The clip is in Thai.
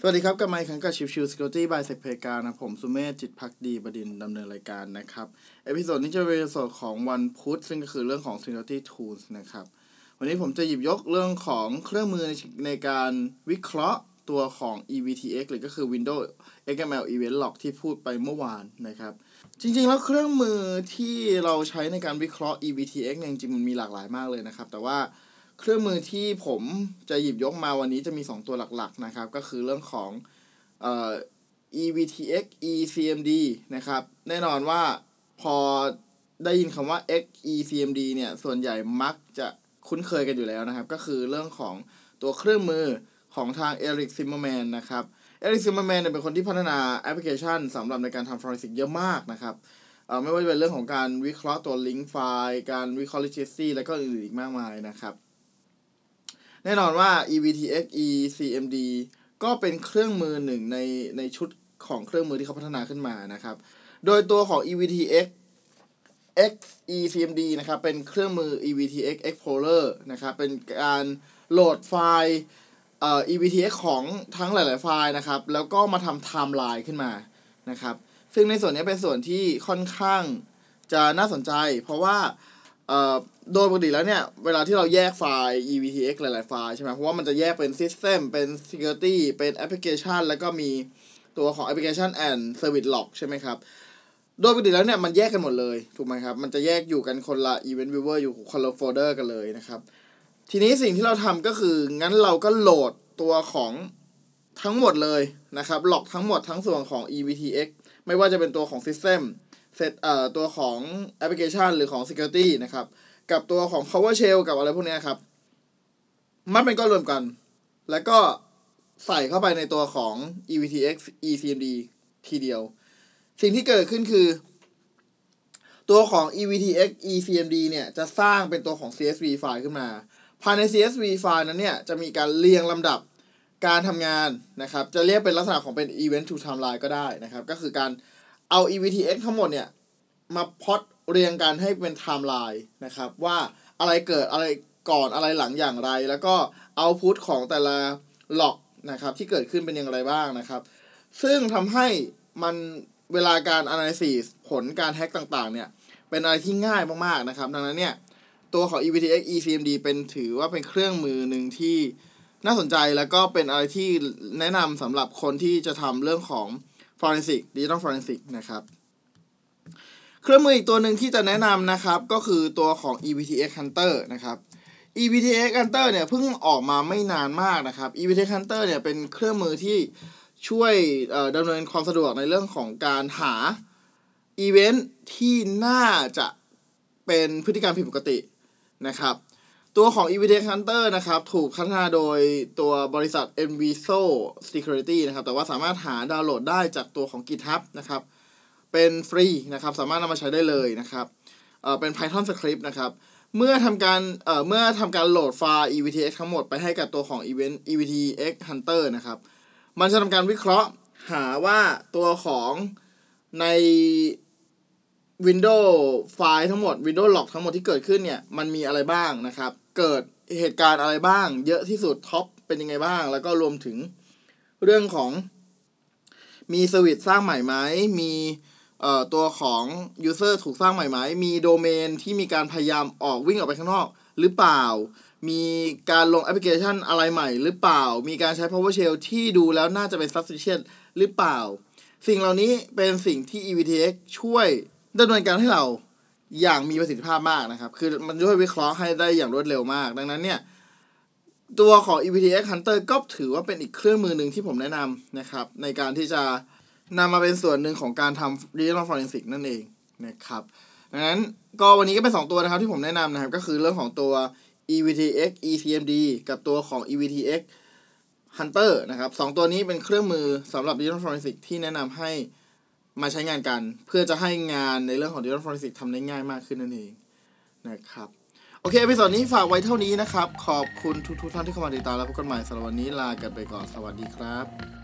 สวัสดีครับกับไมค์คังกับชิวชิว Security by s e c p การนะผมสุเมธจิตพักดีบดินดำเนินรายการนะครับ episode นี้จะเป็น episode ของวันพุธซึ่งก็คือเรื่องของ Security Tools นะครับ วันนี้ผมจะหยิบยกเรื่องของเครื่องมือในในการวิเคราะห์ตัวของ EVTX หรือก็คือ Windows XML Event Log ที่พูดไปเมื่อวานนะครับ จริงๆ แล้วเครื่องมือที่เราใช้ในการวิเคราะห์ EVTX เนี่ยจริงๆมันมีหลากหลายมากเลยนะครับ แต่ว่า เครื่องมือที่ผมจะหยิบยกมาวันนี้จะมี 2 ตัวหลักๆนะครับ ก็คือเรื่องของเอ่อ EVTX ECMD นะครับ แน่นอนว่าพอได้ยินคำว่า X ECMD เนี่ย ส่วนใหญ่มักจะคุ้นเคยกันอยู่แล้วนะครับ ก็คือเรื่องของตัวเครื่องมือของทาง Eric Zimmerman นะครับ Eric Zimmerman เนี่ยเป็นคนที่พัฒนาแอปพลิเคชันสำหรับในการทำ forensic เยอะมากนะครับไม่ว่าจะเป็นเรื่องของการวิเคราะห์ตัวลิงก์ไฟล์ การวิเคราะห์ registry และก็อื่นๆอีกมากมายนะครับ แน่นอนว่า EvtxECmd ก็เป็นเครื่องมือหนึ่งในในชุดของเครื่องมือที่เขาพัฒนาขึ้นมานะครับ โดยตัวของ EVTX X ECMD นะครับ เป็นเครื่องมือ EVTX Explorer นะครับ เป็นการโหลดไฟล์เอ่อ EVTX ของทั้งหลาย ๆ ไฟล์นะครับ แล้วก็มาทำไทม์ไลน์ขึ้นมานะครับ ซึ่งในส่วนนี้เป็นส่วนที่ค่อนข้างจะน่าสนใจ เพราะว่า เอ่อโดยปกติแล้วเนี่ย เวลาที่เราแยกไฟล์ EVTX หลาย ๆ ไฟล์ใช่ไหมเพราะว่ามันจะแยกเป็น System เป็น Security เป็น Application แล้วก็มีตัวของ Application and Service Log ใช่ไหมครับ โดยปกติแล้วเนี่ย มันแยกกันหมดเลย ถูกไหมครับ มันจะแยกอยู่กันคนละ Event Viewer อยู่คนละโฟลเดอร์กันเลยนะครับ ทีนี้สิ่งที่เราทำก็คือ งั้นเราก็โหลดตัวของทั้งหมดเลยนะครับหลอกทั้งหมดทั้งส่วนของ EVTX ไม่ว่าจะเป็นตัวของ System เซตเอ่อตัวของแอปพลิเคชันหรือของ Security นะครับ กับตัวของ PowerShell กับอะไรพวกนี้ครับ มันเป็นก้อนรวมกัน แล้วก็ใส่เข้าไปในตัวของ EVTX ECMD ทีเดียว สิ่งที่เกิดขึ้นคือ ตัวของ EVTX ECMD เนี่ยจะสร้างเป็นตัวของ CSV ไฟล์ขึ้นมา ภายใน CSV ไฟล์นั้นเนี่ยจะมีการเรียงลำดับการทำงานนะครับ จะเรียกเป็นลักษณะของเป็น Event to Timeline ก็ได้นะครับ ก็คือการ เอา EVTX ทั้งหมดเนี่ย มาพอดเรียงกันให้เป็น Timeline นะครับ ว่าอะไรเกิดอะไรก่อนอะไรหลังอย่างไร แล้วก็เอาพุทของแต่ละหลอกนะครับ ที่เกิดขึ้นเป็นอย่างไรบ้างนะครับ ซึ่งทำให้มันเวลาการ analysis ผลการแฮ็กต่างๆ เนี่ย เป็นอะไรที่ง่ายมากๆนะครับ ดังนั้นเนี่ย ตัวของ EVTX ECMD เป็นถือว่าเป็นเครื่องมือหนึ่งที่น่าสนใจแล้วก็เป็นอะไรที่แนะนำสำหรับคนที่จะทำเรื่องของ forensic digital forensic นะครับ เครื่องมืออีกตัวหนึ่งที่จะแนะนำนะครับ ก็คือตัวของ EVTX Hunter นะครับ EVTX Hunter เนี่ยเพิ่งออกมาไม่นานมากนะครับ EVTX Hunter เนี่ยเป็นเครื่องมือที่ช่วยอำนวยความสะดวกในเรื่องของการหาอีเวนท์ที่น่าจะเป็นพฤติกรรมผิดปกตินะครับ ตัวของ EVTX Hunter นะครับ ถูกพัฒนาโดยตัวบริษัท NVISO Security นะครับ แต่ว่าสามารถหาดาวน์โหลดได้จากตัวของ GitHub นะครับ เป็นฟรีนะครับ สามารถนำมาใช้ได้เลยนะครับเอ่อเป็น Python script นะครับ เมื่อทำการเอ่อเมื่อทำการโหลดไฟล์ EVTX ทั้งหมดไปให้กับตัวของ Event EVTX Hunter นะครับ มันจะทำการวิเคราะห์หาว่าตัวของใน Windows ไฟล์ทั้งหมด Windows Log ทั้งหมดที่เกิดขึ้นเนี่ย มันมีอะไรบ้างนะครับ เกิดเหตุการณ์อะไรบ้าง เยอะที่สุดท็อปเป็นยังไงบ้าง แล้วก็รวมถึงเรื่องของมีสวิตสร้างใหม่ไหมมีเอ่อตัวของ User ถูกสร้างใหม่ไหมมีโดเมนที่มีการพยายามออกวิ่งออกไปข้างนอก หรือเปล่า มีการลงแอปพลิเคชันอะไรใหม่ หรือเปล่า มีการใช้ PowerShell ที่ดูแล้วน่าจะเป็น Suspicious หรือเปล่า สิ่งเหล่านี้เป็นสิ่งที่ EVTX ช่วยดำเนินการให้เรา อย่างมีประสิทธิภาพมากนะครับ คือมันช่วยวิเคราะห์ให้ได้อย่างรวดเร็วมาก ดังนั้นเนี่ย ตัวของ EVTX Hunter ก็ถือว่าเป็นอีกเครื่องมือหนึ่งที่ผมแนะนำนะครับ ในการที่จะนำมาเป็นส่วนหนึ่งของการทำ Digital Forensic นั่นเองนะครับดังนั้นก็วันนี้ก็เป็น 2 ตัวนะครับที่ผมแนะนำนะครับ ก็คือเรื่องของตัว EvtxECmd กับตัวของ EVTX Hunter นะครับสองตัวนี้เป็นเครื่องมือสำหรับ Digital Forensic ที่แนะนำให้ มาใช้งานกัน เพื่อจะให้งานในเรื่องของ Digital Forensic ทำได้ง่ายมากขึ้นนั่นเองนะครับโอเค episode นี้ฝากไว้เท่านี้นะครับ ขอบคุณทุกๆท่านที่เข้ามาติดตามแล้วพบกันใหม่สำหรับวันนี้ลากันไปก่อนสวัสดีครับ